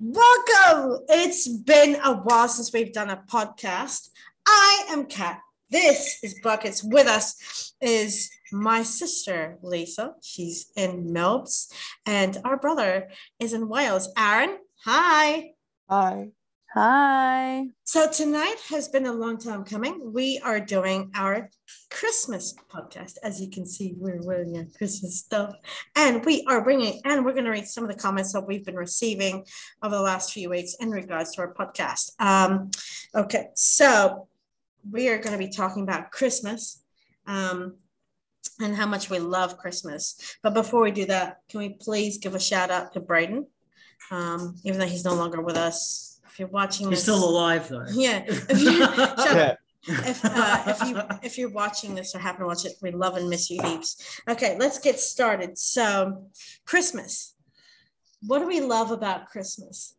Welcome. It's been a while since we've done a podcast. I am Kat. This is Buckets. With us is my sister, Lisa. She's in Melbs. And our brother is in Wales. Aaron, hi. Hi. Hi. So tonight has been a long time coming. We are doing our Christmas podcast. As you can see, we're wearing our Christmas stuff, and we are bringing and we're going to read some of the comments that we've been receiving over the last few weeks in regards to our podcast. Um, okay, so we are going to be talking about Christmas. Um, and how much we love Christmas. But before we do that, can we please give a shout out to Braden? Um, even though he's no longer with us, you're watching He's this, still alive though. Yeah. If, you, Yeah. if, uh, if you if you're watching this or happen to watch it, we love and miss you heaps. Okay, let's get started. So, Christmas. What do we love about Christmas?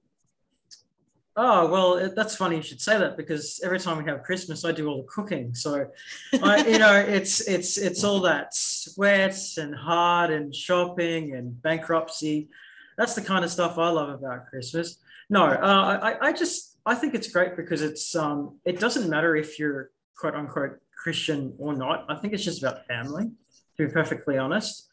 Oh well, it, that's funny you should say that because every time we have Christmas, I do all the cooking. So, I, you know, it's it's it's all that sweat and hard and shopping and bankruptcy. That's the kind of stuff I love about Christmas. No, uh, I I just I think it's great because it's um it doesn't matter if you're quote unquote Christian or not. I think it's just about family. To be perfectly honest.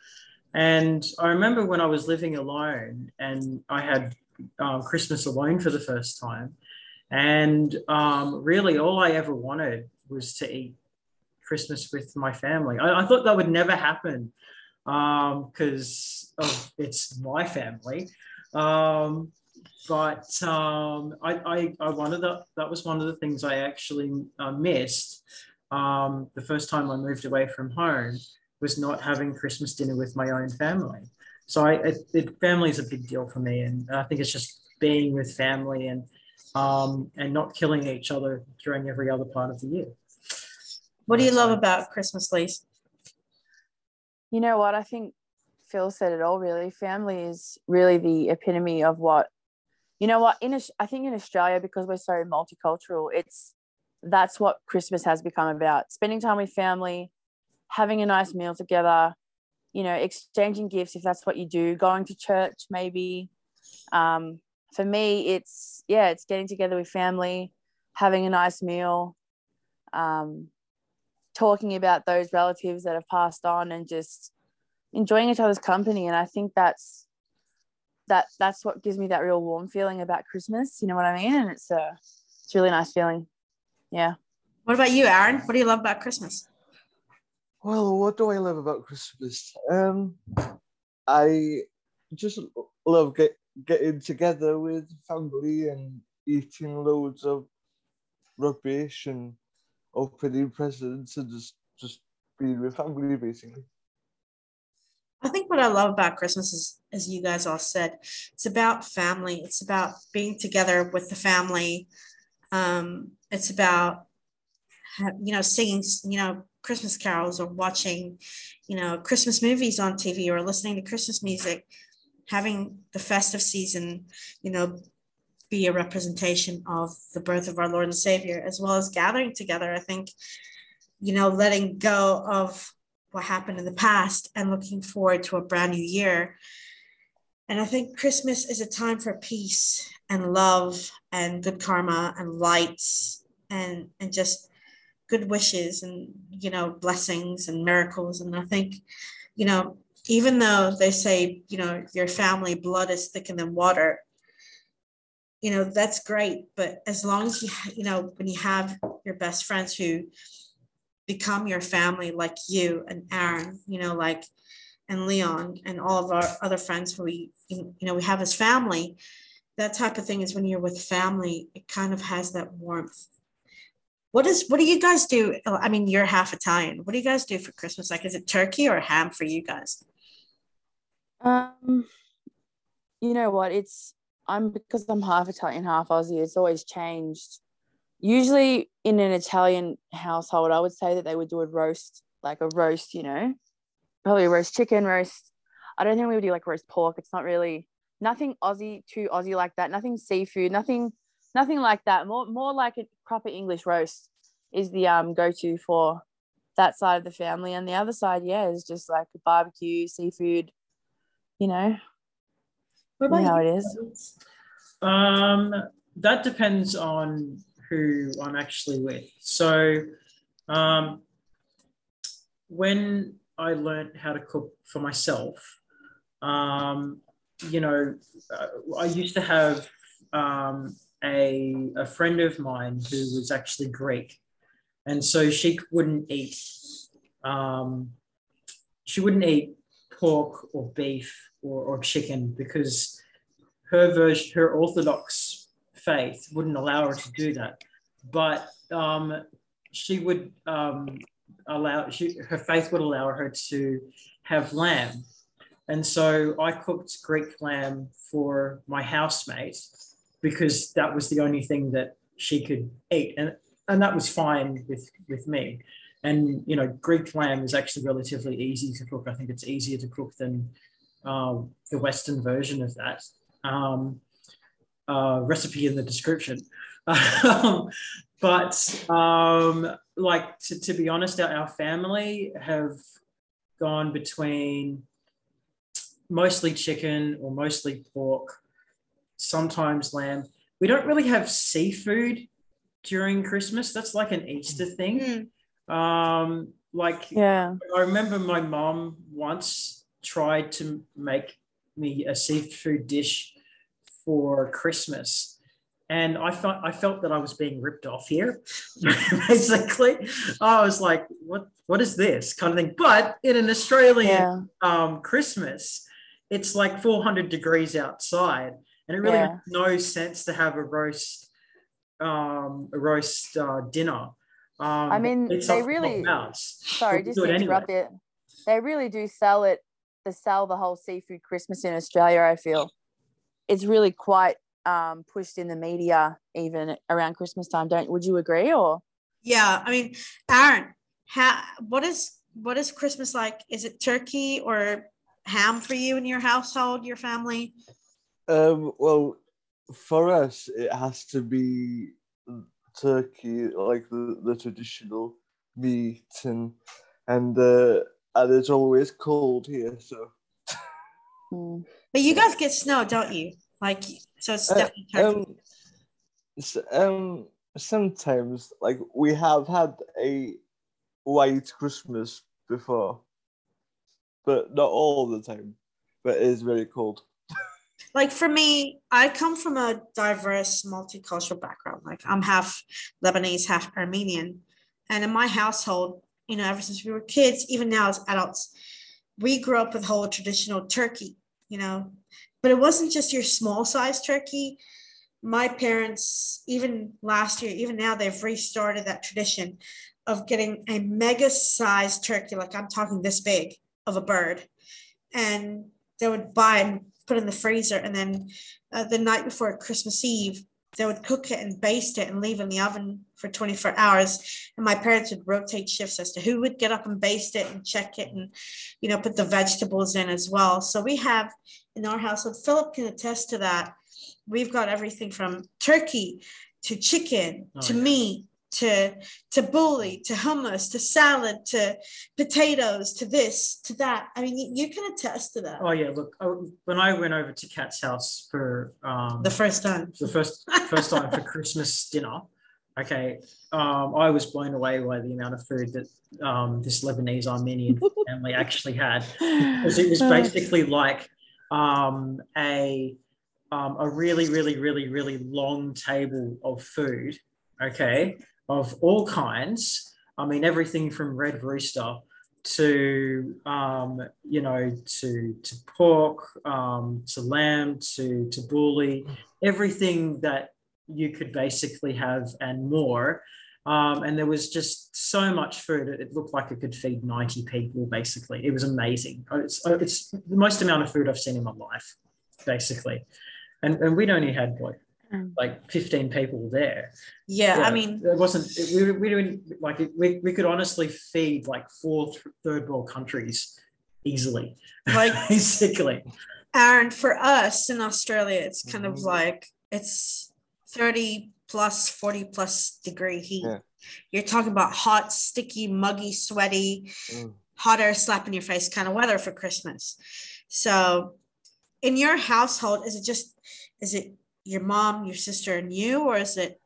And I remember when I was living alone and I had um, Christmas alone for the first time. And um, really, all I ever wanted was to eat Christmas with my family. I, I thought that would never happen because of it's my family. Um, but um, I, I, I wanted that. That was one of the things I actually uh, missed um, the first time I moved away from home was not having Christmas dinner with my own family. So I, it, it, family is a big deal for me, and I think it's just being with family and um, and not killing each other during every other part of the year. What do you love about Christmas, Lise? You know what? I think Phil said it all really. Family is really the epitome of what, you know what, in I think in Australia, because we're so multicultural, it's that's what Christmas has become about. Spending time with family, having a nice meal together, you know, exchanging gifts if that's what you do, going to church maybe. Um, for me, it's, yeah, it's getting together with family, having a nice meal, um, talking about those relatives that have passed on and just enjoying each other's company. And i think that's that that's what gives me that real warm feeling about christmas you know what i mean and it's a it's a really nice feeling yeah What about you, Aaron? What do you love about Christmas? Well, what do I love about Christmas? Um, I just love get, getting together with family and eating loads of rubbish and opening presents and just just being with family basically. I think what I love about Christmas is, as you guys all said, it's about family. It's about being together with the family. Um, it's about, you know, singing, you know, Christmas carols or watching, you know, Christmas movies on TV or listening to Christmas music, having the festive season, you know, be a representation of the birth of our Lord and Savior, as well as gathering together. I think, you know, letting go of what happened in the past and looking forward to a brand new year. And I think Christmas is a time for peace and love and good karma and lights and and just good wishes and you know blessings and miracles. And I think, you know, even though they say, you know, your family blood is thicker than water, you know, that's great. But as long as you, you know, when you have your best friends who become your family like you and Aaron, you know, like and Leon and all of our other friends who we you know we have as family. That type of thing is when you're with family, it kind of has that warmth. What is what do you guys do? I mean, you're half Italian. What do you guys do for Christmas? Like, is it turkey or ham for you guys? um you know what it's i'm because i'm half italian half aussie it's always changed usually in an italian household i would say that they would do a roast like a roast you know probably a roast chicken roast i don't think we would do like roast pork. It's not really nothing aussie too aussie like that. Nothing seafood nothing nothing like that. More more like a proper english roast is the um go-to for that side of the family. And the other side yeah is just like barbecue seafood you know. What You know how it is. Um, that depends on who I'm actually with. So, um, when I learned how to cook for myself, um, you know, uh, I used to have um, a, a friend of mine who was actually Greek. And so she wouldn't eat, um, she wouldn't eat pork or beef or, or chicken because her version, her Orthodox faith wouldn't allow her to do that. But um, she would um, allow, she, her faith would allow her to have lamb. And so I cooked Greek lamb for my housemate because that was the only thing that she could eat. And, and that was fine with, with me. And, you know, Greek lamb is actually relatively easy to cook. I think it's easier to cook than uh, the Western version of that. Um, uh, recipe in the description. Um, but um, like to, to be honest, our, our family have gone between mostly chicken or mostly pork, sometimes lamb. We don't really have seafood during Christmas. That's like an Easter thing. Mm. Um, like yeah, I remember my mom once tried to make me a seafood dish for Christmas. And I felt I felt that I was being ripped off here, basically. I was like, "What? What is this?" kind of thing. But in an Australian yeah. um, Christmas, it's like 400 degrees outside and it really yeah. makes no sense to have a roast um a roast uh, dinner um i mean they really sorry just to interrupt anyway. it they really do sell it to sell the whole seafood christmas in australia i feel it's really quite um pushed in the media even around christmas time don't would you agree or yeah i mean aaron how what is what is christmas like is it turkey or ham for you and your household, your family? Um, well, for us, it has to be turkey, like the, the traditional meat, and and uh, and it's always cold here. So, hmm. But you guys get snow, don't you? Like, so it's uh, definitely turkey. Um, um, sometimes, like we have had a white Christmas before but not all the time. But it is very cold. like for me, I come from a diverse multicultural background. Like I'm half Lebanese, half Armenian. And in my household, you know, ever since we were kids, even now as adults, we grew up with whole traditional turkey, you know. But it wasn't just your small size turkey. My parents, even last year, even now, they've restarted that tradition of getting a mega sized turkey, like I'm talking this big, of a bird and they would buy and put in the freezer and then uh, the night before christmas eve they would cook it and baste it and leave in the oven for 24 hours. And my parents would rotate shifts as to who would get up and baste it and check it and you know put the vegetables in as well. So we have in our household philip can attest to that. We've got everything from turkey to chicken oh, to yeah. meat to to bouilli to hummus to salad to potatoes to this to that. I mean you, you can attest to that. Oh yeah look oh, when i went over to kat's house for um, the first time. the first first time for christmas dinner okay um, i was blown away by the amount of food that um, this lebanese armenian family actually had. Because it was basically like um, a um, a really really really really long table of food okay of all kinds. I mean, everything from red rooster to um, you know to to pork, um, to lamb, to to bouilli, everything that you could basically have and more. Um, and there was just so much food. It looked like it could feed 90 people, basically. It was amazing. It's, it's the most amount of food I've seen in my life, basically. And, and we'd only had like. Like 15 people there. Yeah, yeah, I mean, it wasn't, it, we, we didn't like it, we, we could honestly feed like four th- third world countries easily, like basically. Aaron, for us in Australia, it's kind mm-hmm. of like it's 30 plus, 40 plus degree heat. Yeah. You're talking about hot, sticky, muggy, sweaty, mm. hot air slapping your face kind of weather for Christmas. So, in your household, is it just, is it your mom, your sister, and you, or is it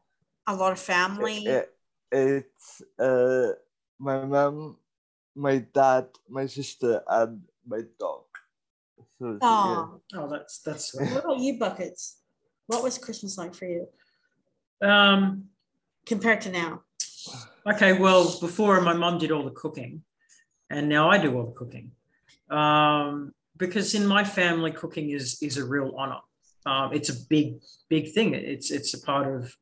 a lot of family? It, it's uh, my mom, my dad, my sister, and my dog. So, Oh, Oh, that's that's. what about you, buckets? What was Christmas like for you Um, compared to now? okay, well, before my mom did all the cooking, and now I do all the cooking. Um, because in my family, cooking is is a real honor. Um, it's a big big thing. It's it's a part of.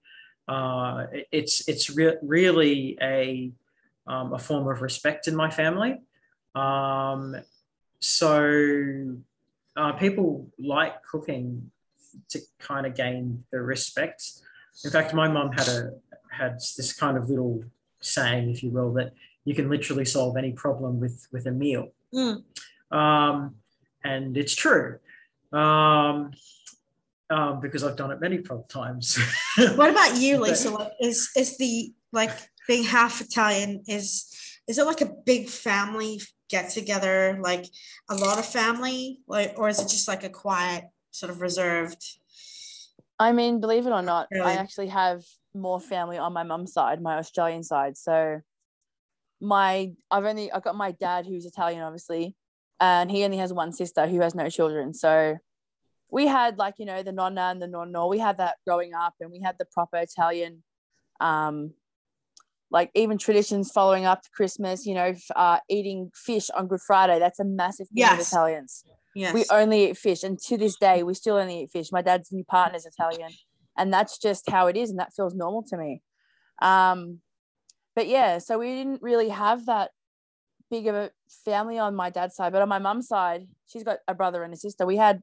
Uh, it's it's re- really a um, a form of respect in my family. Um, so uh, people like cooking to kind of gain the respect. In fact, my mum had a had this kind of little saying, if you will, that you can literally solve any problem with with a meal, Mm. um, and it's true. Um, um, because I've done it many times. What about you, Lisa? Like, is is the like being half Italian? Is is it like a big family get together, like a lot of family, like, or is it just like a quiet, sort of reserved? I mean, believe it or not, Really? I actually have more family on my mum's side, my Australian side. So my I've only I've got my dad who's Italian, obviously, and he only has one sister who has no children. So we had like, you know, the nonna and the nonno. We had that growing up and we had the proper Italian um like even traditions following up to Christmas, you know, uh, eating fish on Good Friday. That's a massive thing with Yes. Italians Yes. we only eat fish and to this day we still only eat fish my dad's new partner's italian and that's just how it is and that feels normal to me um but yeah so we didn't really have that big of a family on my dad's side but on my mum's side she's got a brother and a sister we had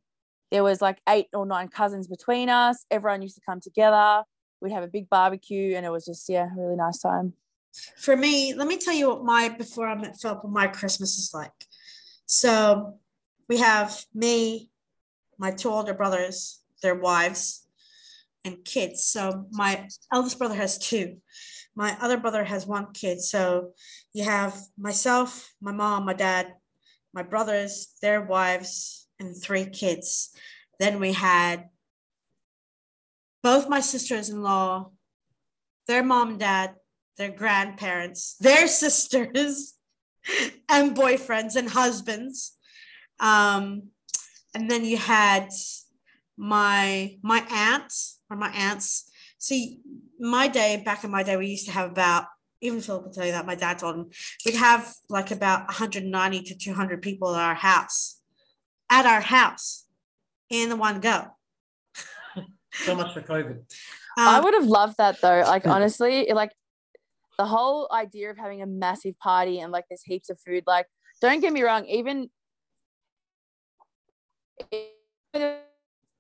there was like eight or nine cousins between us everyone used to come together we'd have a big barbecue and it was just yeah really nice time for me, let me tell you what my before I met Philip, what my Christmas is like. So we have me, my two older brothers, their wives, and kids. So my eldest brother has two. My other brother has one kid. So you have myself, my mom, my dad, my brothers, their wives, and three kids. Then we had both my sisters-in-law, their mom and dad, their grandparents, their sisters, and boyfriends and husbands. Um, and then you had my my aunts or my aunts. See, my day back in my day, we used to have about even Philip will tell you that my dad told him we'd have like about 190 to 200 people at our house, at our house, in the one go. so much for COVID. I Um, would have loved that though. Like honestly, like the whole idea of having a massive party and like there's heaps of food. Like, don't get me wrong, even if it was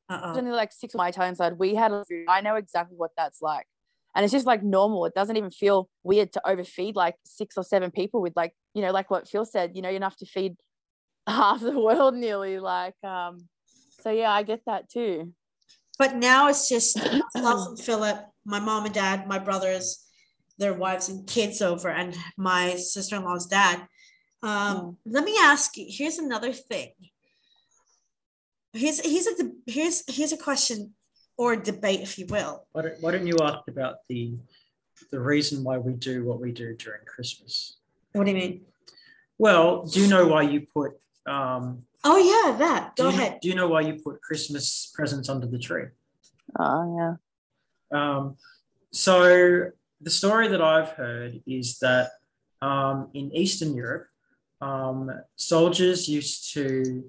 uh-oh. only like six on my Italian side, we had food. I know exactly what that's like. And it's just like normal. It doesn't even feel weird to overfeed like six or seven people with like, you know, like what Phil said, you know, you're enough to feed half the world nearly. Like, um, so yeah, I get that too. But now it's just myself and Philip, my mom and dad, my brothers, their wives and kids over, and my sister in law's dad. Um, Let me ask you. Here's another thing. Here's here's a here's here's a question or a debate, if you will. Why don't, why don't you ask about the the reason why we do what we do during Christmas? What do you mean? Well, do you know why you put um, Oh yeah, that. do Go you ahead. do you know why you put Christmas presents under the tree? Oh yeah. Um, so the story that I've heard is that um, in Eastern Europe, um, soldiers used to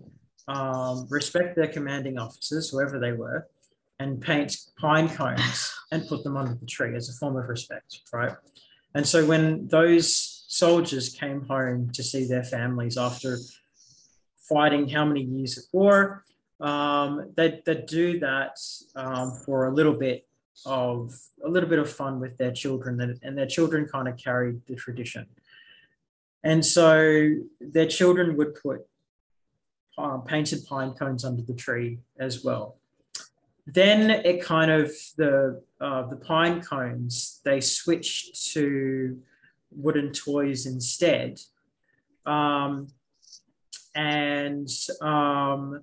um, respect their commanding officers, whoever they were, and paint pine cones and put them under the tree as a form of respect, right? And so when those soldiers came home to see their families after fighting how many years of war, um, they'd, they'd do that um, for a little bit of a little bit of fun with their children and, their children kind of carried the tradition. And so their children would put um, painted pine cones under the tree as well. Then it kind of the uh, the pine cones they switched to wooden toys instead. Um, and um,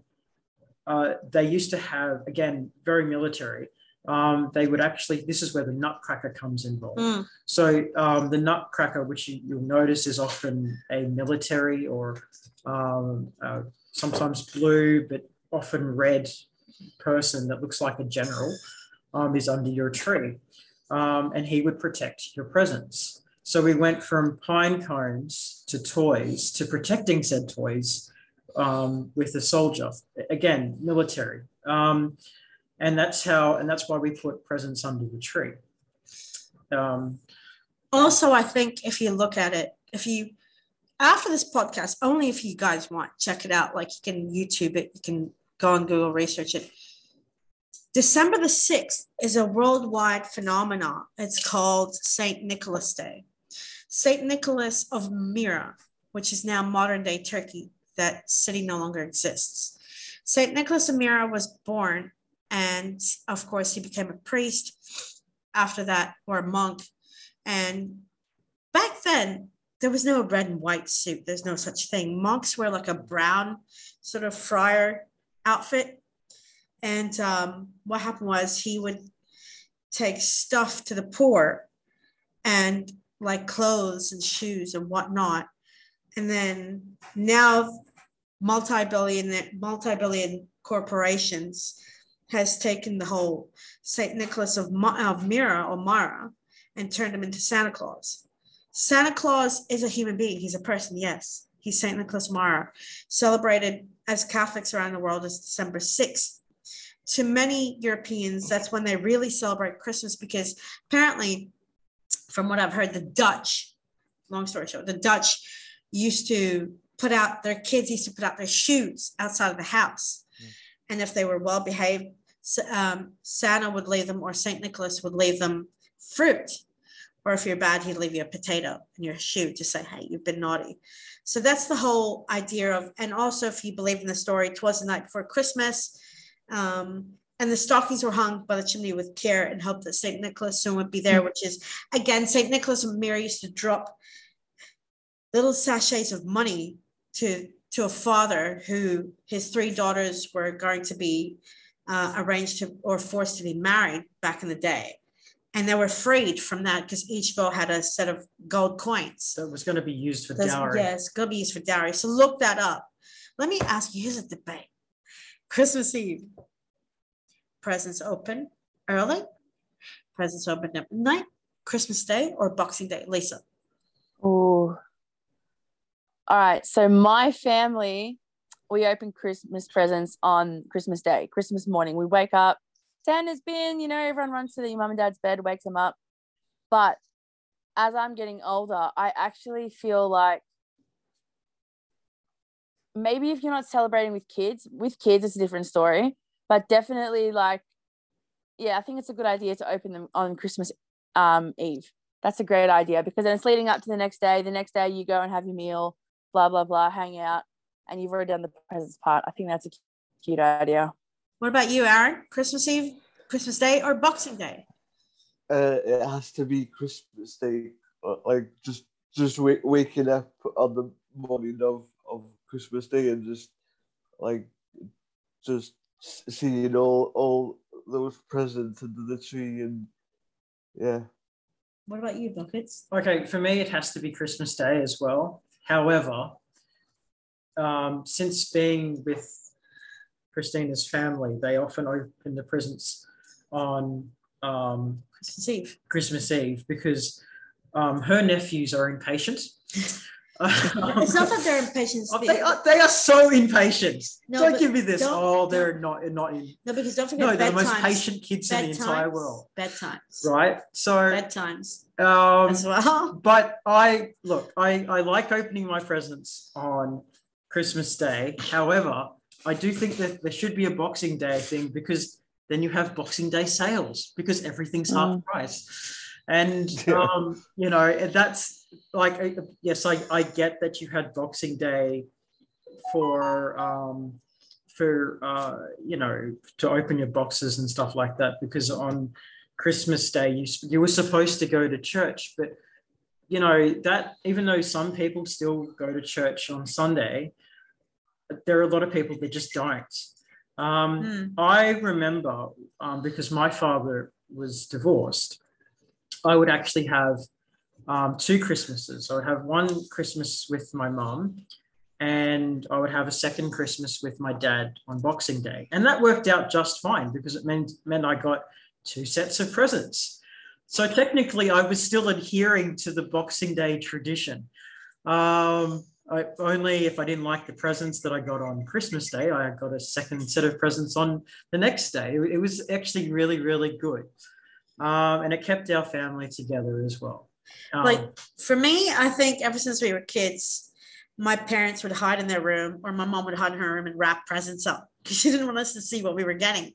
uh, they used to have again very military. Um, they would actually this is where the nutcracker comes involved. Mm. So um, the nutcracker, which you, will notice is often a military or um, uh, sometimes blue, but often red person that looks like a general, um, is under your tree, um, and he would protect your presents. So we went from pine cones to toys to protecting said toys um, with a soldier. Again, military. Um, and that's how, and that's why we put presents under the tree. Um, also, I think if you look at it, if you, after this podcast, only if you guys want, check it out. Like you can YouTube it, you can go on Google, research it. December the 6th is a worldwide phenomenon. It's called St. Nicholas Day. St. Nicholas of Myra, which is now modern day Turkey, that city no longer exists. St. Nicholas of Myra was born, and of course, he became a priest after that, or a monk. And back then, there was no red and white suit. There's no such thing. Monks wear like a brown sort of friar outfit. And um, what happened was he would take stuff to the poor and like clothes and shoes and whatnot. And then now multi-billion multi-billion corporations has taken the whole St. Nicholas of, of Myra or Mara and turned him into Santa Claus. Santa Claus is a human being. He's a person, yes. He's St. Nicholas Mara, celebrated as Catholics around the world as December 6th. To many Europeans, that's when they really celebrate Christmas because apparently from what I've heard, the Dutch, long story short, the Dutch used to put out their kids used to put out their shoes outside of the house. Mm. And if they were well behaved, um, Santa would leave them, or St. Nicholas would leave them fruit. Or if you're bad, he'd leave you a potato in your shoe to say, hey, you've been naughty. So that's the whole idea of, and also if you believe in the story, twas the night before Christmas. Um, and the stockings were hung by the chimney with care and hope that St. Nicholas soon would be there, hmm. which is again, St. Nicholas and Mary used to drop little sachets of money to to a father who his three daughters were going to be uh, arranged to or forced to be married back in the day. And they were freed from that because each girl had a set of gold coins. That was going to be used for dowry. Yes, going to be used for dowry. So look that up. Let me ask you, here's a debate. Christmas Eve, presents open early, presents open at midnight, Christmas Day or Boxing Day? Lisa. Oh. All right. So my family, we open Christmas presents on Christmas Day, Christmas morning. We wake up, Santa's been, you know, everyone runs to their mum and dad's bed, wakes them up. But as I'm getting older, I actually feel like maybe if you're not celebrating with kids, with kids, it's a different story but definitely like yeah i think it's a good idea to open them on christmas um, eve. That's a great idea because then it's leading up to the next day. The next day you go and have your meal blah blah blah hang out and you've already done the presents part. I think that's a cute idea. What about you aaron? Christmas eve christmas day or boxing day? Uh, it has to be christmas day uh, like just just w- waking up on the morning of of christmas day and just like just seeing all all those presents under the tree and yeah. What about you, Buckets? Okay, for me, it has to be Christmas Day as well. However, um, since being with Christina's family, they often open the presents on um, Christmas Eve. Christmas Eve because um, her nephews are impatient. it's not that they're impatient. Oh, they, are, they are so impatient. No, don't give me this. Oh, they're not not in. No, because don't forget. No, they're the most patient kids in the entire world. Bad times. Right. So bedtimes. Um, as well. But I look. I I like opening my presents on Christmas Day. However, I do think that there should be a Boxing Day thing because then you have Boxing Day sales because everything's mm. half price and um, you know that's like yes I, I get that you had boxing day for um, for uh, you know to open your boxes and stuff like that because on christmas day you, you were supposed to go to church but you know that even though some people still go to church on sunday there are a lot of people that just don't Um, Hmm. I remember um, because my father was divorced, I would actually have um, two Christmases. I would have one Christmas with my mom, and I would have a second Christmas with my dad on Boxing Day, and that worked out just fine because it meant meant I got two sets of presents. So technically, I was still adhering to the Boxing Day tradition. Um, I, only if I didn't like the presents that I got on Christmas Day, I got a second set of presents on the next day. It, it was actually really, really good. Um, and it kept our family together as well. Um, Like for me, I think ever since we were kids, my parents would hide in their room or my mom would hide in her room and wrap presents up because she didn't want us to see what we were getting.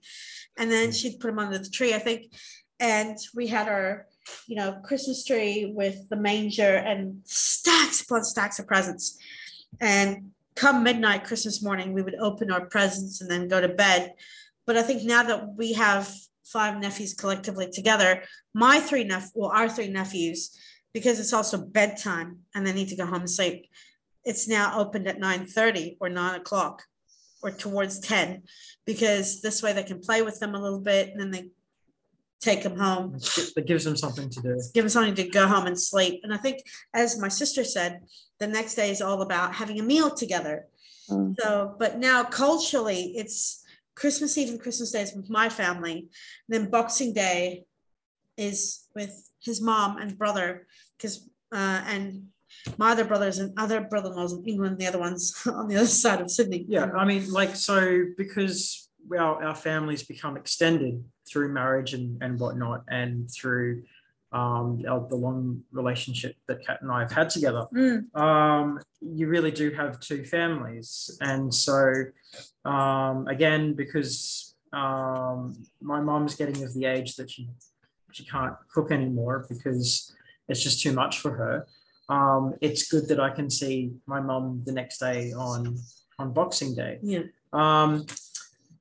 And then she'd put them under the tree, I think. And we had our, you know, Christmas tree with the manger and stacks upon stacks of presents. And come midnight, Christmas morning, we would open our presents and then go to bed. But I think now that we have five nephews collectively together, my three nephews, well, our three nephews, because it's also bedtime and they need to go home and sleep. It's now opened at 9:30 or 9 o'clock or towards 10 because this way they can play with them a little bit and then they take them home it gives them something to do. give them something to go home and sleep and i think as my sister said the next day is all about having a meal together Mm. so but now culturally it's christmas eve and christmas day is with my family. Then boxing day is with his mom and brother because uh, and my other brothers and other brother-in-laws in england the other ones on the other side of sydney. Yeah, I mean, like, so because our, our families become extended through marriage and, and whatnot, and through um, the long relationship that Kat and I have had together, Mm, um, you really do have two families. And so, um, again, because um, my mom's getting of the age that she, she can't cook anymore because it's just too much for her. Um, it's good that I can see my mom the next day on on Boxing Day. yeah Um,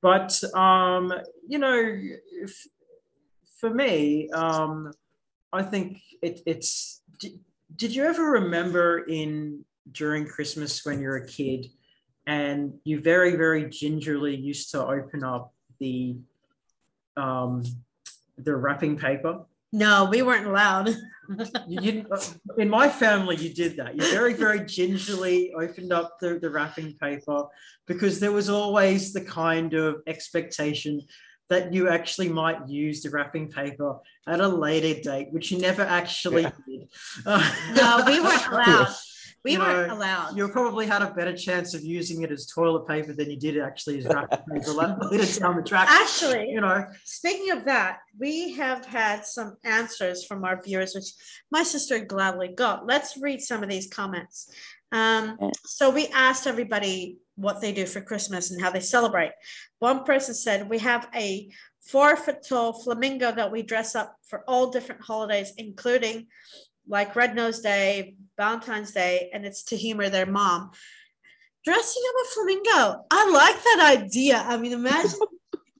but um, you know, if, for me, um, I think it, it's. Did, did you ever remember in during Christmas when you're a kid, and you very very gingerly used to open up the um, the wrapping paper? no we weren't allowed You, you, uh, in my family, you did that. You very, very gingerly opened up the, the wrapping paper because there was always the kind of expectation that you actually might use the wrapping paper at a later date, which you never actually Yeah. did. no we weren't allowed we You weren't know, allowed You probably had a better chance of using it as toilet paper than you did actually as wrapping paper later down the track. actually You know, Speaking of that, we have had some answers from our viewers, which my sister gladly got. Let's read some of these comments. Um, so we asked everybody what they do for Christmas and how they celebrate. One person said, We have a four foot tall flamingo that we dress up for all different holidays, including like Red Nose Day, Valentine's Day, and it's to humor their mom. Dressing up a flamingo. I like that idea. I mean, imagine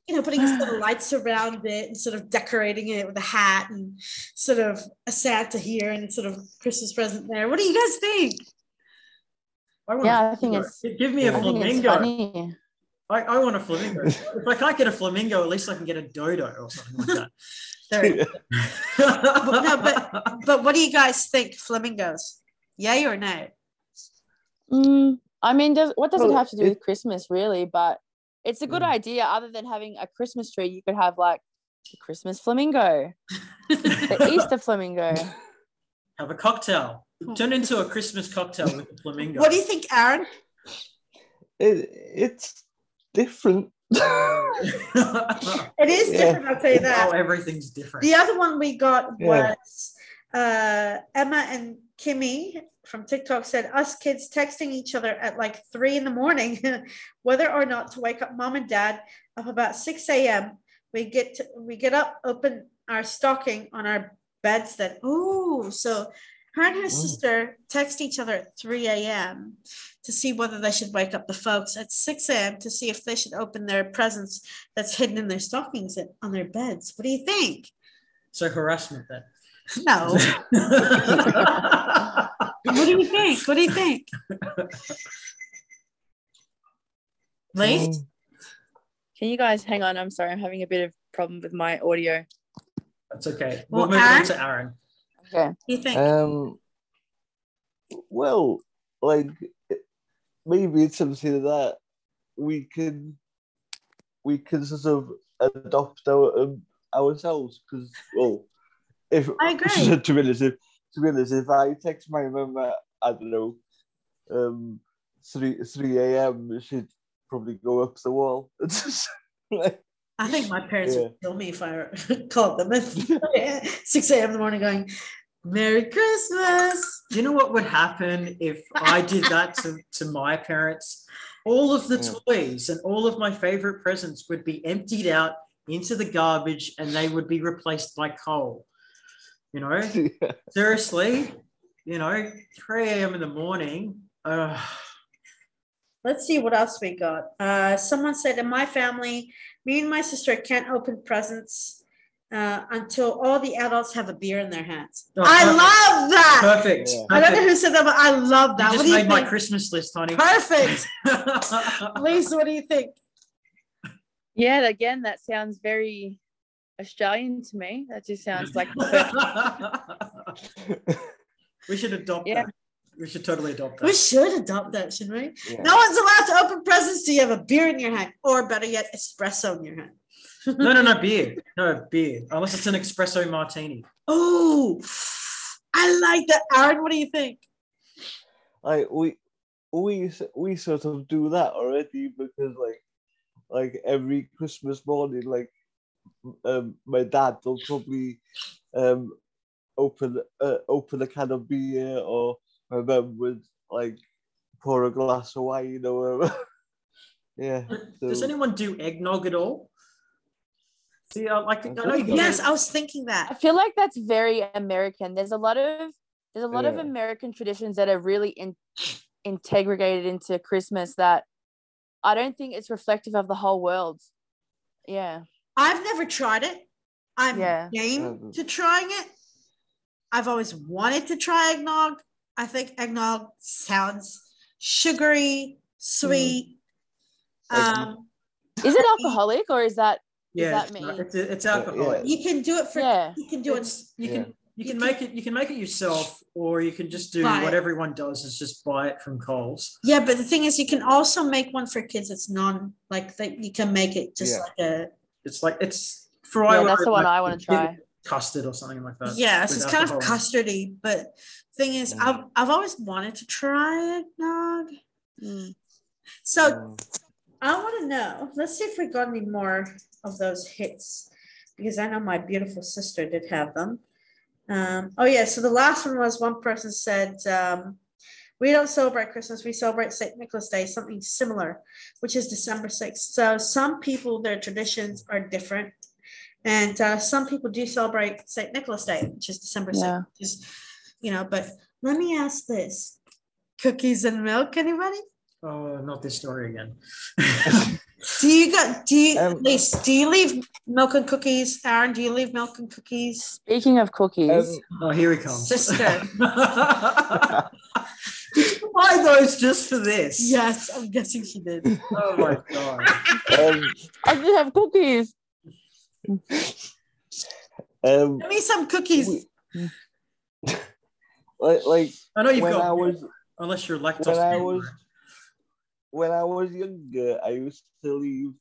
you know, putting sort of lights around it and sort of decorating it with a hat and sort of a Santa here and sort of Christmas present there. What do you guys think? I want Yeah, a I think it's- give me a I think flamingo. funny. I, I want a flamingo. if I can't get a flamingo, at least I can get a dodo or something like There. that. no, But but what do you guys think, flamingos? Yay or no? Mm, I mean, does, what does it have to do it- with Christmas, really? But it's a good Mm. idea. Other than having a Christmas tree, you could have like a Christmas flamingo, the Easter flamingo. Have a cocktail. Turn into a Christmas cocktail with a flamingo. What do you think, Aaron? It, it's different. It is Yeah. different, I'll tell you that. oh, everything's different. The other one we got Yeah. was uh, Emma and Kimmy from TikTok said us kids texting each other at like three in the morning, whether or not to wake up mom and dad up about 6 a.m. We get to, we get up, open our stocking on our beds then. Ooh, so her and her sister text each other at 3 a.m. to see whether they should wake up the folks at 6 a.m. to see if they should open their presents that's hidden in their stockings at- on their beds. What do you think? so harassment then. No. What do you think? What do you think? Lee? Um, Can you guys hang on? I'm sorry, I'm having a bit of problem with my audio. That's okay. Well, We'll, move on to Aaron. Okay. What do you think? Um, well, like maybe it's something that we can we can sort of adopt our, um, ourselves because well, if I agree. to be honest, if, to be honest, if I text my mum at I don't know, um, three three a.m., she'd probably go up the wall. Like, I think my parents Yeah. would kill me if I called them at 6 a.m. in the morning going, Merry Christmas. Do you know what would happen if I did that to, to my parents? All of the Yeah. toys and all of my favorite presents would be emptied out into the garbage and they would be replaced by coal. You know, yeah. seriously, you know, 3 a.m. in the morning. Uh, Let's see what else we got. Uh, someone said, In my family, me and my sister can't open presents uh, until all the adults have a beer in their hands. Oh, I love that. perfect. Yeah. I don't know who said that, but I love that. You what just do you made my? Christmas list, honey. Perfect. Lisa, what do you think? Yeah, again, that sounds very Australian to me. That just sounds like we should adopt Yeah. that. We should totally adopt that. We should adopt that, shouldn't we? Yeah. No one's allowed to open presents till you have a beer in your hand, or better yet, espresso in your hand. No, no, no beer. No beer. Unless it's an espresso martini. Oh, I like that. Aaron, what do you think? like we we we sort of do that already because like like every Christmas morning, like um, my dad will probably um open uh, open a can of beer, or my mum would like pour a glass of wine or whatever. yeah. Does anyone do eggnog at all? See, I like. I know you Yes, I was thinking that. I feel like that's very American. There's a lot of there's a lot of American traditions that are really in, integrated into Christmas that I don't think it's reflective of the whole world. Yeah. I've never tried it. I'm Yeah. game to trying it. I've always wanted to try eggnog. I think eggnog sounds sugary, sweet. Like- Um, Is it alcoholic or is that Yeah, that it's, me? it's, it's alcohol. you can do it for. Yeah. You can do it. You Yeah. can you can make it you can make it yourself, or you can just do Buy what it. everyone does is just buy it from Coles. Yeah, but the thing is, you can also make one for kids. It's non like that. You can make it just Yeah. like a It's like it's for Yeah, I that's the one like I want to try. Custard or something like that. yeah. So it's kind of custardy. But thing is, Yeah. I've I've always wanted to try eggnog. Mm. So um, I want to know. Let's see if we got any more of those hits because I know my beautiful sister did have them. Um, oh yeah, so the last one was one person said, um, "We don't celebrate Christmas. We celebrate Saint Nicholas Day, something similar, which is December sixth. So some people, their traditions are different, and uh, some people do celebrate Saint Nicholas Day, which is December sixth. Yeah. Which is, you know. But let me ask this: cookies and milk, anybody? Oh, not this story again. Do you got do you Um, Lise, do you leave milk and cookies? Aaron, do you leave milk and cookies? Speaking of cookies, um, oh, here he comes. Sister. Did you buy those just for this? Yes, I'm guessing she did. Oh my god. um, I do have cookies. Um, Give me some cookies. we- like like I know you've when got I was unless you're lactose. when I was when I was younger, I used to leave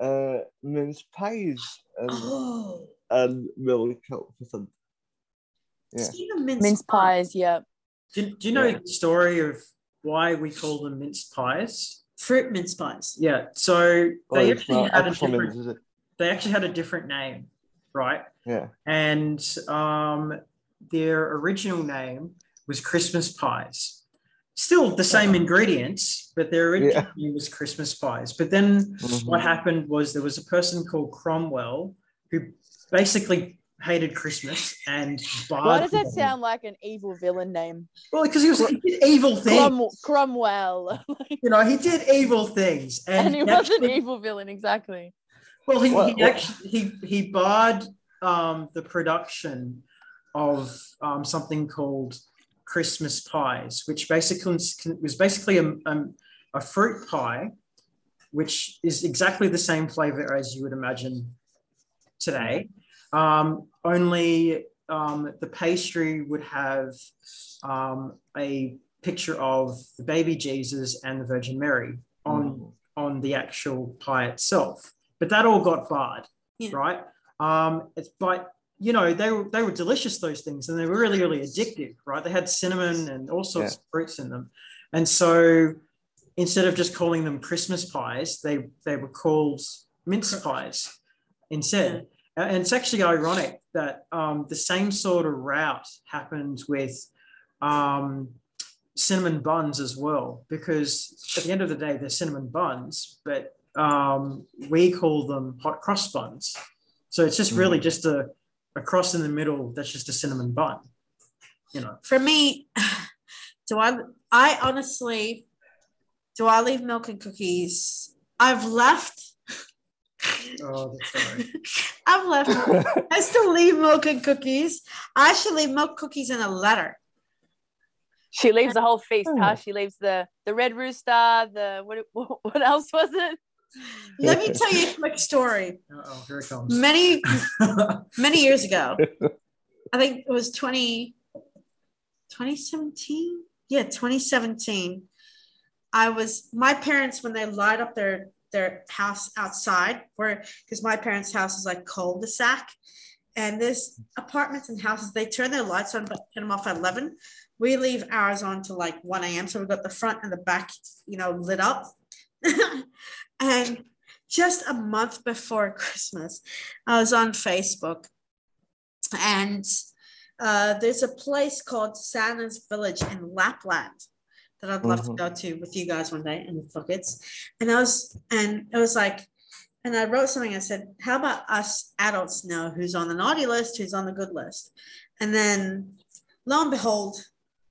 uh, mince pies and, Oh, and milk out for some. Yeah. mince, Mince pies, yeah. Do, do you know Yeah. the story of why we call them mince pies? fruit mince pies. Yeah. So Oh, they it's actually not had a different. mince, is it? They actually had a different name, right? Yeah. And um, their original name was Christmas pies. Still the same ingredients, but their original Yeah. name was Christmas pies. But then Mhm. what happened was there was a person called Cromwell who basically hated Christmas and barred Why does that people. sound like an evil villain name? Well, because he was he did evil things. Crom- Cromwell. You know, he did evil things, and, and he he was an evil villain, exactly. Well, he, What- he what- actually he he barred um, the production of um, something called Christmas pies, which basically was basically a, a, a fruit pie which is exactly the same flavor as you would imagine today. Um, only um, the pastry would have um, a picture of the baby Jesus and the Virgin Mary on Mm. on the actual pie itself. But that all got barred, Yeah. right? Um, it's but you know they were they were delicious those things and they were really really addictive, right? They had cinnamon and all sorts Yeah. of fruits in them, and so instead of just calling them Christmas pies, they they were called mince pies instead. And it's actually ironic that um, the same sort of route happened with um, cinnamon buns as well, because at the end of the day, they're cinnamon buns, but um, we call them hot cross buns. So it's just really just a, a cross in the middle that's just a cinnamon bun, you know. For me, do I I honestly do I leave milk and cookies? I've left. Oh, that's sorry. I've left. I still leave milk and cookies. I should leave milk cookies in a letter. She leaves the whole feast, huh? Oh. She leaves the the red rooster, the what what else was it? Let me tell you a quick story. oh, here it comes. Many many years ago, I think it was 20, 2017. Yeah, 2017. I was my parents when they light up their their house outside, where because my parents' house is like cul-de-sac, and this apartments and houses they turn their lights on but turn them off at 11. We leave ours on to like 1 a.m. So we've got the front and the back, you know, lit up. and just a month before Christmas, I was on Facebook and uh, there's a place called Santa's Village in Lapland that I'd love Mhm. to go to with you guys one day and the fuckets. And I was, and it was like, and I wrote something. I said, "How about us adults know who's on the naughty list, who's on the good list?" And then, lo and behold,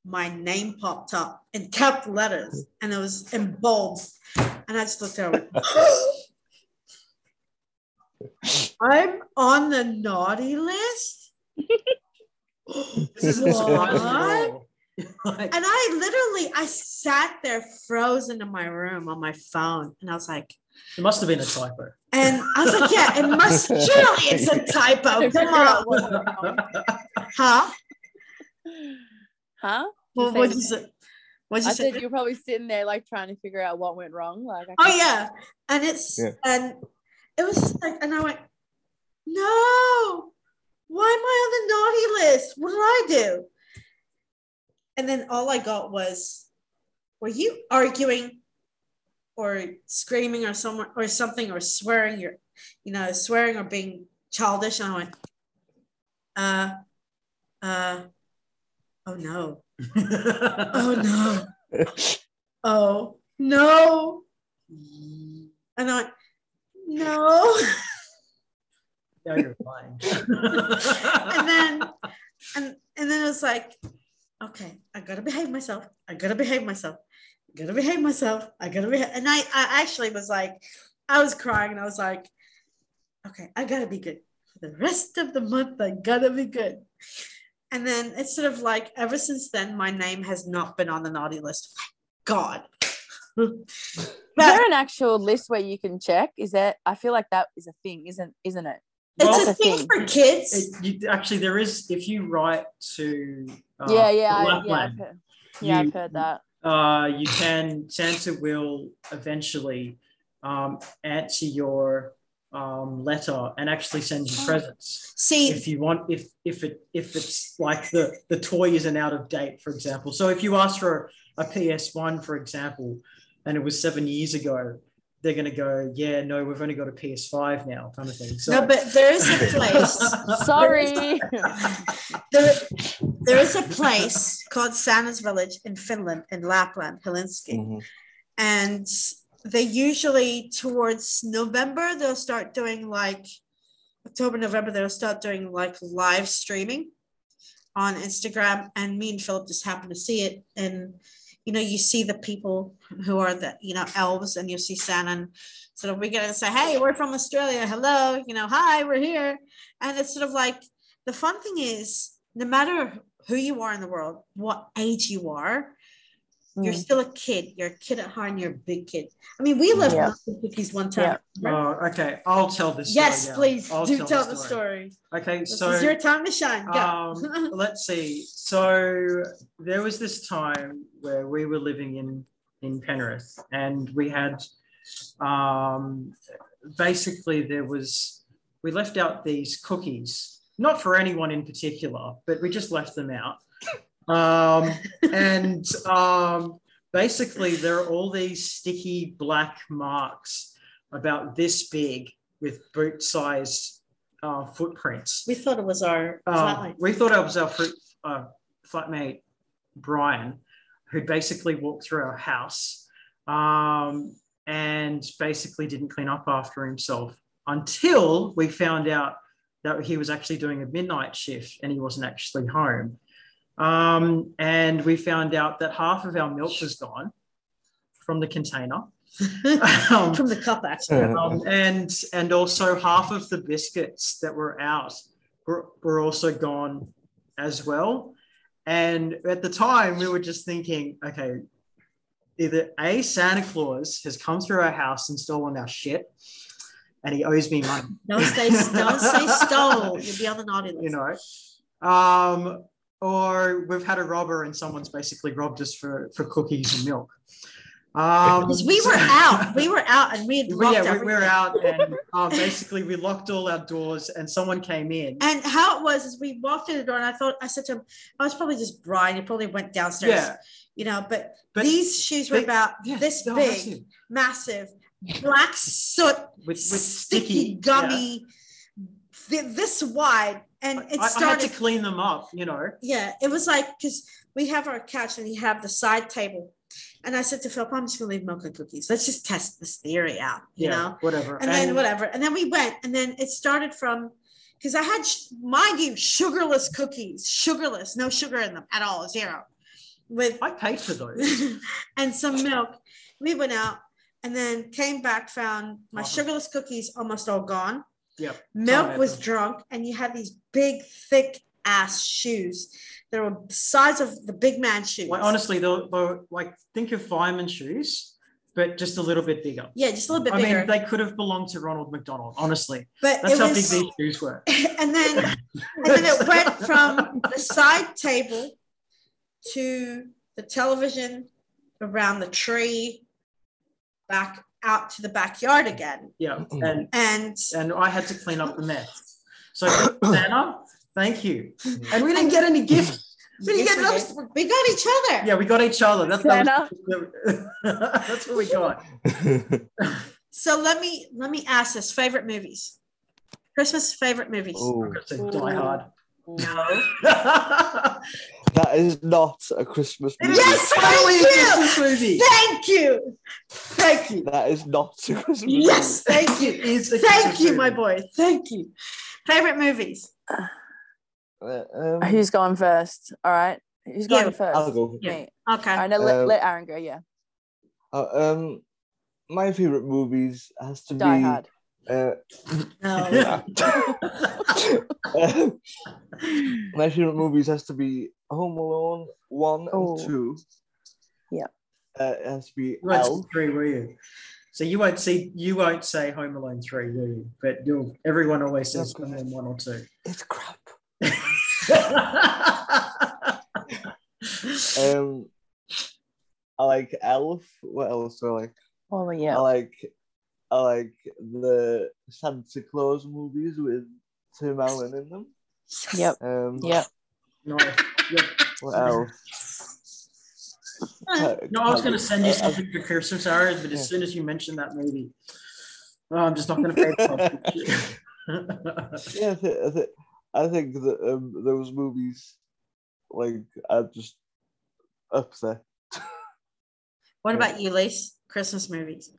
my name popped up in capital letters, and it was in bold. And I just looked at it. I'm on the naughty list. This is What? of it all. Like, And I literally, I sat there frozen in my room on my phone, and I was like, it must have been a typo. and I was like, yeah, it must surely it's a typo. Come on, huh? Huh? What say was it you say? What'd you I say? said you're probably sitting there like trying to figure out what went wrong. Like, Oh yeah, and it's Yeah. and it was like, and I went, no, why am I on the naughty list? What did I do? And then all I got was, were you arguing, or screaming, or someone, or something, or swearing? You're, you know, swearing or being childish. And I went, uh, uh, oh no, oh no, oh no. And I no. Now you're fine. and then and and then it was like, okay, I gotta behave myself. I gotta behave myself. I gotta behave myself. I gotta behave. And I, I actually was like, I was crying and I was like, okay, I gotta be good. For the rest of the month, I gotta be good. And then it's sort of like ever since then, my name has not been on the naughty list. Thank God. Is there an actual list where you can check? Is that I feel like that is a thing, isn't isn't it? it's Well, a a thing thing. for kids. It, you, actually, there is. If you write to uh, yeah, yeah, I, yeah, I've Lapland, heard, yeah, you- I've heard that. uh, you can Santa will eventually um, answer your um, letter and actually send you Oh. presents See, if you want. If if it if it's like the the toy isn't out of date, for example. So if you ask for a, PS One, for example, and it was seven years ago, they're going to go, yeah, no, we've only got a PS5 now, kind of thing. So no, but there is a place. Sorry. there, there is a place called Santa's Village in Finland, in Lapland, Helsinki. Mhm. And they usually, towards November, they'll start doing like October, November, they'll start doing like live streaming on Instagram. And me and Philip just happened to see it. And, you know, you see the people who are the, you know, elves, and you see Santa. And sort of we get to say, hey, we're from Australia. Hello, you know, hi, we're here. And it's sort of like the fun thing is, no matter who you are in the world, what age you are, You're Mm. still a kid. You're a kid at heart and you're a big kid. I mean, we left Yeah. Monster cookies one time. remember? Oh, okay. I'll tell this. story yes, now. please I'll do tell, the story. Okay, This so is your time to shine. Go. um, let's see. So there was this time where we were living in in Penrith, and we had um, basically there was we left out these cookies, not for anyone in particular, but we just left them out. Um, and um, basically, there are all these sticky black marks about this big with boot-sized uh, footprints. we thought it was our Um, we thought it was our fruit, uh, flatmate Brian, who basically walked through our house um, and basically didn't clean up after himself until we found out that he was actually doing a midnight shift and he wasn't actually home. Um, and we found out that half of our milk was gone from the container. Um, From the cup, actually. um, and and also half of the biscuits that were out were, were also gone as well. And at the time, we were just thinking, okay, either A, Santa Claus has come through our house and stolen our shit, and he owes me money, Don't say, don't say stole. You'll be on the naughty list. you know, um, or we've had a robber and someone's basically robbed us for, for cookies and milk. Um, Because we were out. We were out and we had locked yeah, we, we were out and um, basically we locked all our doors and someone came in. And how it was is we walked in the door and I thought I said to him, I was probably just Brian. He probably went downstairs. Yeah, You know, but, but these shoes were they- about yeah, this big, massive. massive, black soot, with, with sticky, sticky gummy, thi- this wide. And it I, I had started to clean them up, you know. yeah, it was like because we have our couch and we have the side table. And I said to Philip, I'm just gonna leave milk and cookies. Let's just test this theory out, you yeah, know? whatever. And then whatever. And then we went, and then it started from because I had, mind you, sugarless cookies, sugarless, no sugar in them at all, zero, with I paid for those. and some milk. We went out and then came back, found my sugarless cookies almost all gone. Yep. Milk was drunk, and you had these big, thick ass shoes. They were the size of the big man shoes. Like honestly, they're, they're like think of fireman shoes, but just a little bit bigger. yeah, just a little bit bigger. I bigger. mean, they could have belonged to Ronald McDonald. Honestly, but that's how was, big these shoes were. and then and then it went from the side table to the television around the tree back out to the backyard again yeah, mm-hmm. and and and I had to clean up the mess. So Santa, thank you. Mm-hmm. And we didn't get any gifts. We didn't Yes, get we no. we got each other Yeah, we got each other. That's that Santa. was, that's what we got. so let me let me ask this favorite movies christmas favorite movies oh, I'm gonna say Die Hard. no that is not a Christmas movie. Yes, thank you. Christmas movie. thank you thank you That is not a Christmas movie. yes thank you is a thank Christmas you my boy thank you favorite movies movie. Uh, um, Who's going first? All right. Who's going You. 1st I'll go. Yeah. Me. okay All right, now let, Um, let Aaron go. Yeah. Uh, um, my favorite movies has to Die be. Hard. Uh, no my favorite movies has to be Home Alone one Oh. and two. Yeah. Uh, it has to be You won't Elf. three, will you? So you won't see you won't say Home Alone three, will you? But you'll everyone always says Home Alone one or two. It's crap. Um, I like Elf. What else do I like? Oh yeah. I like I like the Santa Claus movies with Tim Allen in them. Yep. Um, Yep. no, yeah. What else? Uh, no, I was going to send you uh, something for Christmas, Aaron, but Yeah. as soon as you mentioned that movie, oh, I'm just not going to pay attention. yeah, I, th- I, th- I think that um, those movies, like, are just up there. what about you lise christmas movies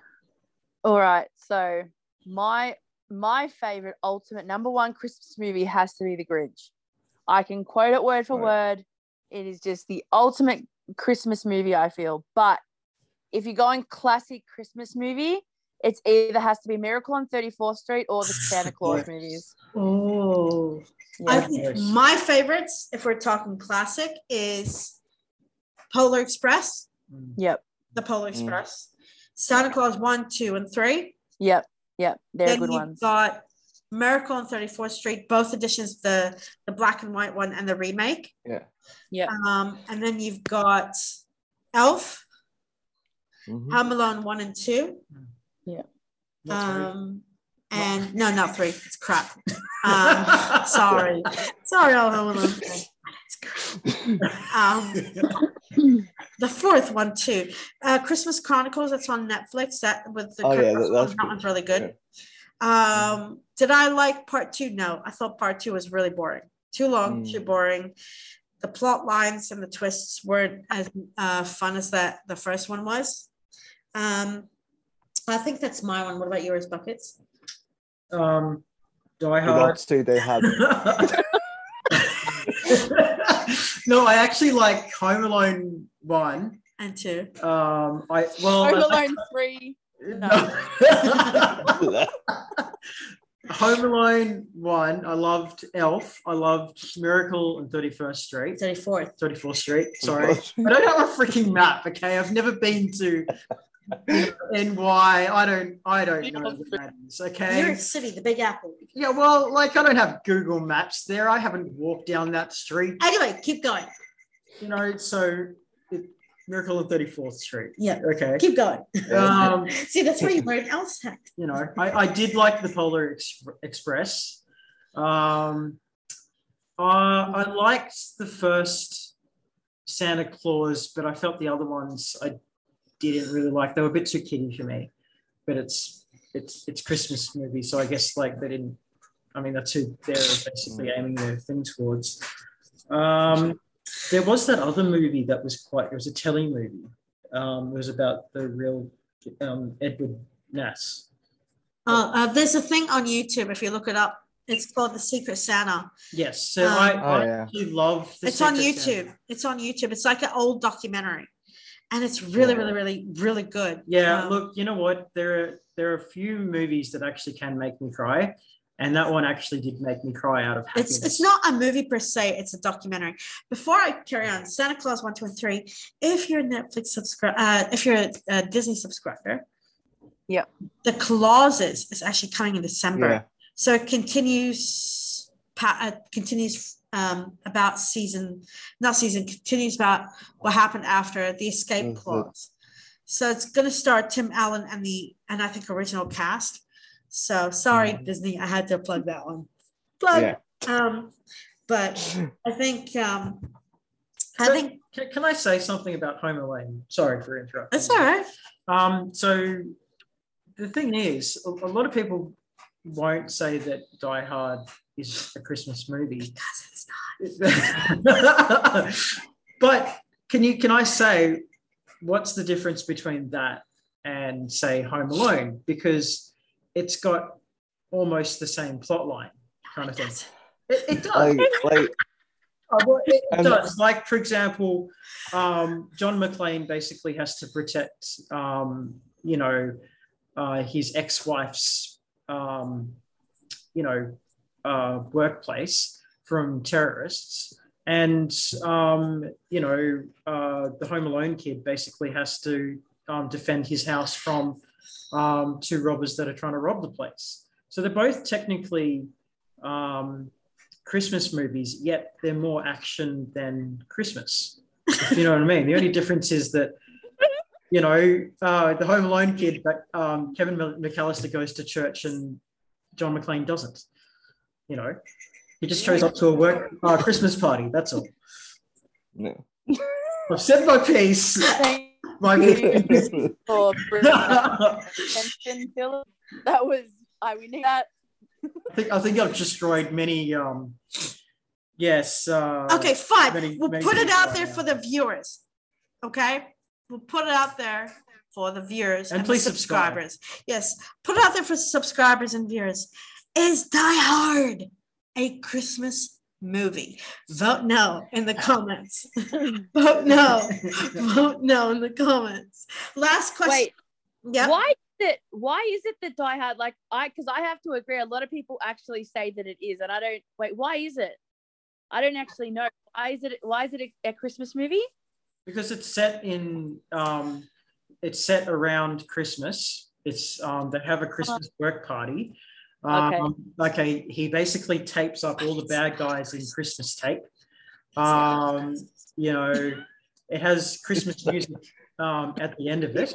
All right. So my my favorite ultimate number one Christmas movie has to be The Grinch. I can quote it word for Right. word. It is just the ultimate Christmas movie, I feel. But if you're going classic Christmas movie, it's either has to be Miracle on 34th Street or the Santa Claus Yeah. movies. oh i think my favorites if we're talking classic is polar express Mm. Yep. The Polar Mm. Express. Santa Claus 1, 2, and 3. Yep. Yep. They're then good you've ones. got Miracle on 34th Street, both editions, the, the black and white one and the remake. Yeah. yeah. Um, and then you've got Elf, Mhm. Home Alone 1 and 2. Yeah. Um, and no, not 3. It's crap. Um, sorry. Sorry, all Home Alone. Um, the fourth one too. Uh, Christmas Chronicles. That's on Netflix. That with the Oh, yeah, that- Russell one, that one's really good. Um, did I like part two? No, I thought part two was really boring. Too long, too Mm. boring. The plot lines and the twists weren't as uh, fun as that the first one was. Um, I think that's my one. What about yours, buckets? um, Die The Hard. last two they had. no, I actually like Home Alone one. And two. Um, I well, Home I Alone three. No. Home Alone one. I loved Elf. I loved Miracle on Thirty First Street. 34th. 34th Street. Sorry, I don't have a freaking map. Okay, I've never been to NY. I don't. I don't know what that is. New Okay. York City, the Big Apple. Yeah. Well, like I don't have Google Maps there. I haven't walked down that street. Anyway, keep going. You know. So, it, Miracle on Thirty Fourth Street. Yeah. Okay. Keep going. Um, See, that's where you learn else hacked. you know, I, I did like the Polar Ex- Express. Um, uh, I liked the first Santa Claus, but I felt the other ones I didn't really like. They were a bit too kiddie for me. But it's it's it's Christmas movie, so I guess like they didn't. I mean, that's who they're basically aiming their thing towards. Um, there was that other movie that was quite. It was a telly movie. Um, it was about the real um, Edward Nass. Uh, uh, there's a thing on YouTube. If you look it up, it's called The Secret Santa. Yes, so Um, I, Oh, I yeah. love. The it's on YouTube. Santa. It's on YouTube. It's like an old documentary, and it's really, Yeah. really, really, really good. Yeah, Um, look, you know what? There are there are a few movies that actually can make me cry, and that one actually did make me cry out of happiness. It's it's not a movie per se. It's a documentary. Before I carry on, Santa Claus one, two, and three. If you're a Netflix subscriber, uh, if you're a, a Disney subscriber, yeah, the clauses is actually coming in December. Yeah. So it continues, pa- uh, continues um, about season, not season, continues about what happened after the escape Mhm. clause. So it's going to start Tim Allen and the and I think original cast. So sorry Mhm. Disney, I had to plug that one. Plug. Yeah. Um, but I think um, I So- think Can, can I say something about Home Alone? Sorry for interrupting. it's all right. Um, so the thing is, a, a lot of people won't say that Die Hard is a Christmas movie. Because it's not. but can you can I say what's the difference between that and say Home Alone? Because it's got almost the same plot line kind of thing. It, it does. like, like Oh, well, it And- does. Like, for example, um, John McClane basically has to protect, um, you know, uh, his ex-wife's, um, you know, uh, workplace from terrorists, and um, you know, uh, the Home Alone kid basically has to um, defend his house from um, two robbers that are trying to rob the place. So they're both technically. Um, Christmas movies, yet they're more action than Christmas. If you know what I mean. The only difference is that, you know, uh, the Home Alone kid, but um, Kevin McCallister goes to church and John McClane doesn't. You know, he just shows up to a work uh, Christmas party. That's all. no. I've said my piece. Thank My you for that I attention, That was I we need that. think I think I've destroyed many. Um, yes. Uh, Okay, fine. many- we'll many put it out there now. for the viewers. Okay, we'll put it out there for the viewers And and, please the subscribe. subscribers. Yes, put it out there for subscribers and viewers. Is Die Hard a Christmas movie? Vote no in the comments. Vote no. Vote no in the comments. Last question. Wait, Yep. why is it why is it that Die Hard like I because I have to agree a lot of people actually say that it is and I don't wait why is it I don't actually know why is it why is it a, a Christmas movie because it's set in um, it's set around Christmas. It's um, they have a Christmas work party. Um, okay. He basically tapes up all the bad guys in Christmas tape. Um, you know, it has Christmas music um, at the end of it.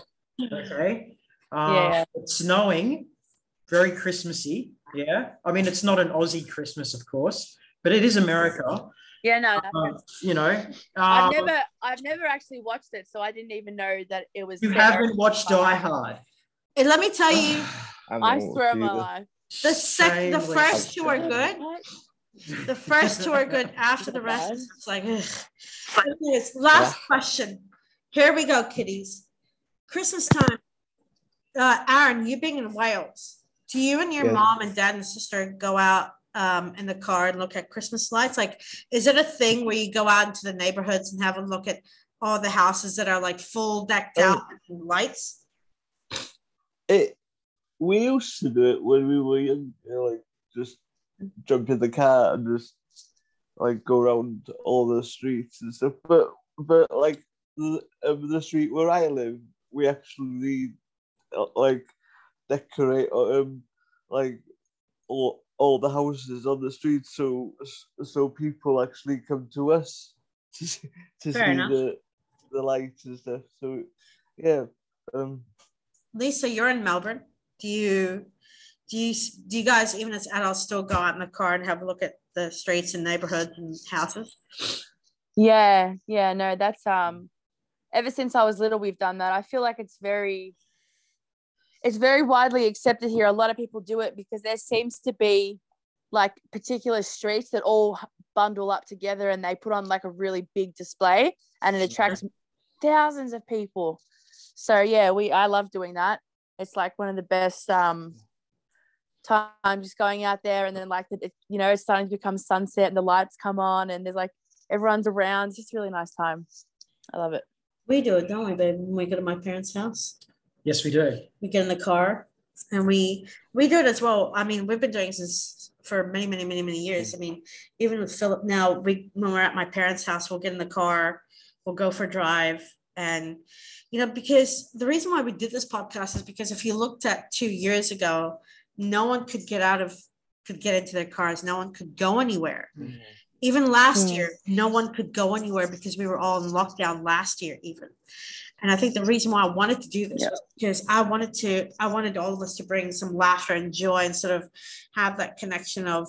Okay. Uh, Yeah. It's snowing, very Christmassy. Yeah. I mean, it's not an Aussie Christmas, of course, but it is America. Yeah, no, that- Uh, you know, I've um, never, I've never actually watched it, so I didn't even know that it was. you haven't watched Die Hard. And let me tell you, I swear on my life. The sec the first two are good. The first two are good. After the rest, it's like, ugh. Anyways, last question. Here we go, kiddies. Christmas time. Uh, Aaron, you being in Wales, do you and your Yes. mom and dad and sister go out um, in the car and look at Christmas lights? Like, is it a thing where you go out into the neighborhoods and have a look at all the houses that are like full decked Oh. out with lights? It we used to do it when we were young, you know, like just jump in the car and just like go around all the streets and stuff. But but like the, um, the street where I live, we actually uh, like decorate um like all all the houses on the street so so people actually come to us to see, to see enough. the the lights and stuff. So yeah, um Lisa, you're in Melbourne. Do you do you do you guys even as adults still go out in the car and have a look at the streets and neighborhoods and houses? Yeah, yeah, no, that's um ever since I was little we've done that. I feel like it's very it's very widely accepted here. A lot of people do it because there seems to be like particular streets that all bundle up together and they put on like a really big display and it attracts thousands of people. So yeah, we I love doing that. It's like one of the best um times just going out there and then like the, it, you know it's starting to become sunset and the lights come on and there's like everyone's around. It's just a really nice time. I love it. We do it, don't we, babe? When we go to my parents' house, Yes, we do. we get in the car and we we do it as well. I mean, we've been doing this for many, many, many, many years. I mean, even with Philip now, we when we're at my parents' house, we'll get in the car, we'll go for a drive, and you know, because the reason why we did this podcast is because if you looked at two years ago, no one could get out of could get into their cars, no one could go anywhere. Even last Mm. year, no one could go anywhere because we were all in lockdown last year, even. And I think the reason why I wanted to do this Yeah. was because I wanted to, I wanted all of us to bring some laughter and joy and sort of have that connection of,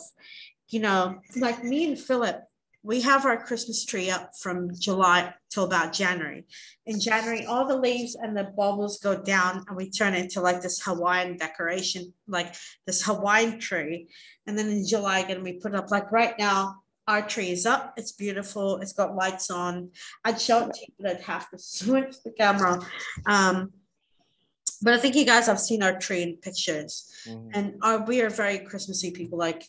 you know, like me and Philip, we have our Christmas tree up from July till about January. In January, all the leaves and the bubbles go down and we turn it into like this Hawaiian decoration, like this Hawaiian tree. And then in July again, we put up like right now, our tree is up. It's beautiful. It's got lights on. I'd show it to you, but I'd have to switch the camera. Um, but I think you guys have seen our tree in pictures, mhm. and our, we are very Christmassy people. Like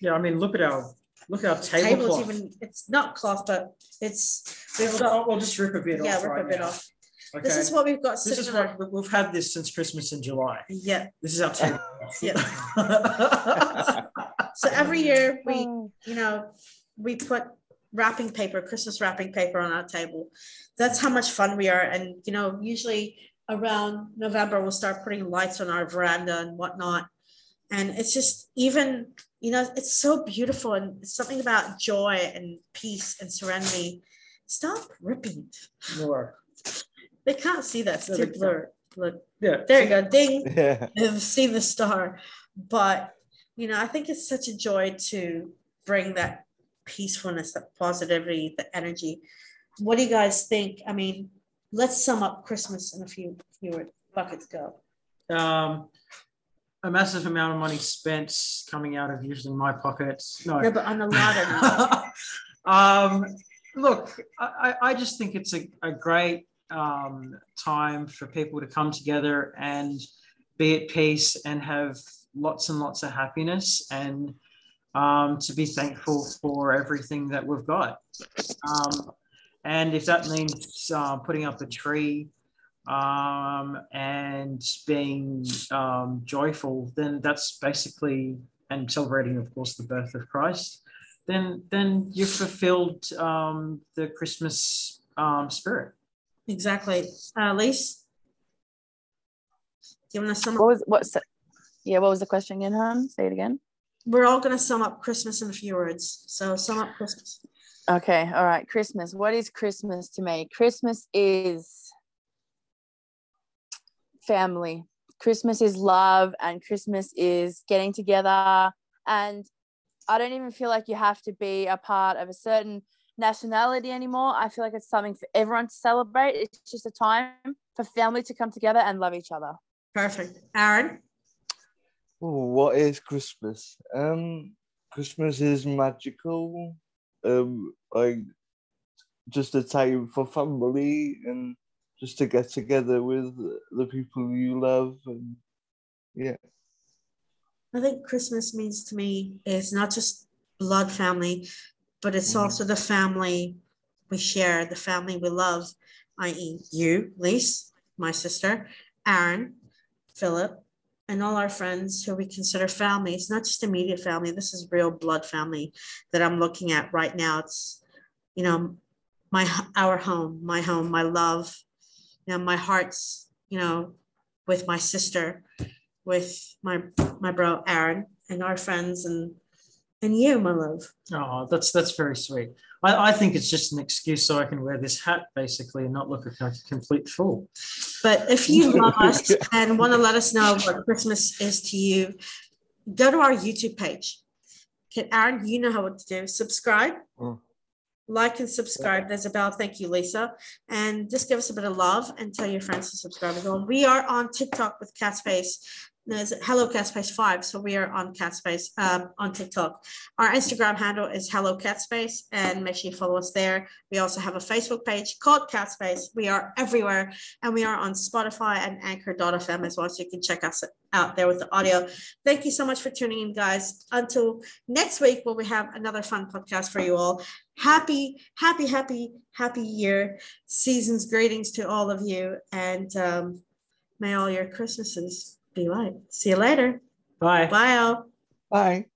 Yeah, I mean, look at our look at our table tablecloth. is even it's not cloth, but it's we've We'll, got we'll just rip a bit yeah, off Yeah, rip right a bit now. off. Okay. This is what we've got This is in our- what we've had this since Christmas in July. yeah. This is our table. yeah. So every year we Oh. you know, we put wrapping paper, Christmas wrapping paper on our table. That's how much fun we are. And, you know, usually around November, we'll start putting lights on our veranda and whatnot. And it's just even, you know, it's so beautiful and something about joy and peace and serenity. Stop ripping. it. More. They can't see that. It's No, too they blurred. Look, Yeah. there you go. Ding Yeah. have seen the star but you know i think it's such a joy to bring that peacefulness that positivity the energy what do you guys think i mean let's sum up christmas in a few few words buckets go Um, a massive amount of money spent coming out of usually my pockets. No. no but on the lottery um, look, I, I I just think it's a, a great um, time for people to come together and be at peace and have lots and lots of happiness and um, to be thankful for everything that we've got. Um, and if that means uh, putting up a tree um, and being um, joyful, then that's basically and celebrating, of course, the birth of Christ. Then, then you've fulfilled um, the Christmas um, spirit. Exactly. Uh, Lise, do you want to sum What was what's yeah, what was the question again, hon? Say it again. We're all going to sum up Christmas in a few words. So sum up Christmas. Okay, all right. Christmas. What is Christmas to me? Christmas is family. Christmas is love, and Christmas is getting together. And I don't even feel like you have to be a part of a certain nationality anymore. I feel like it's something for everyone to celebrate. It's just a time for family to come together and love each other. Perfect. Aaron, Oh, what is Christmas? Um, Christmas is magical. Um, like just a time for family and just to get together with the people you love and yeah. I think Christmas means to me is not just blood family, but it's Mhm. also the family we share, the family we love, i.e., you, Lise, my sister, Aaron, Philip, and all our friends who we consider family. It's not just immediate family. This is real blood family that I'm looking at right now. It's, you know, my our home, my home, my love, you know, my heart's, you know, with my sister, with my my bro Aaron, and our friends, and and you, my love. Oh, that's that's very sweet. I, I think it's just an excuse so I can wear this hat basically and not look like a complete fool. But if you love us and want to let us know what Christmas is to you, go to our YouTube page. Okay, Aaron, you know how what to do. Subscribe, Mm. Like and subscribe. There's a bell. Thank you, Lisa. And just give us a bit of love and tell your friends to subscribe as well. We are on TikTok with Catspace. There's Hello Catspace 5. So we are on Catspace um, on TikTok. Our Instagram handle is Hello Catspace, and make sure you follow us there. We also have a Facebook page called Catspace. We are everywhere, and we are on Spotify and Anchor.fm as well. So you can check us out there with the audio. Thank you so much for tuning in, guys. Until next week, where we have another fun podcast for you all. Happy, happy, happy, happy year. Season's greetings to all of you, and um, may all your Christmases be light. See you later. Bye. Bye, all. Bye.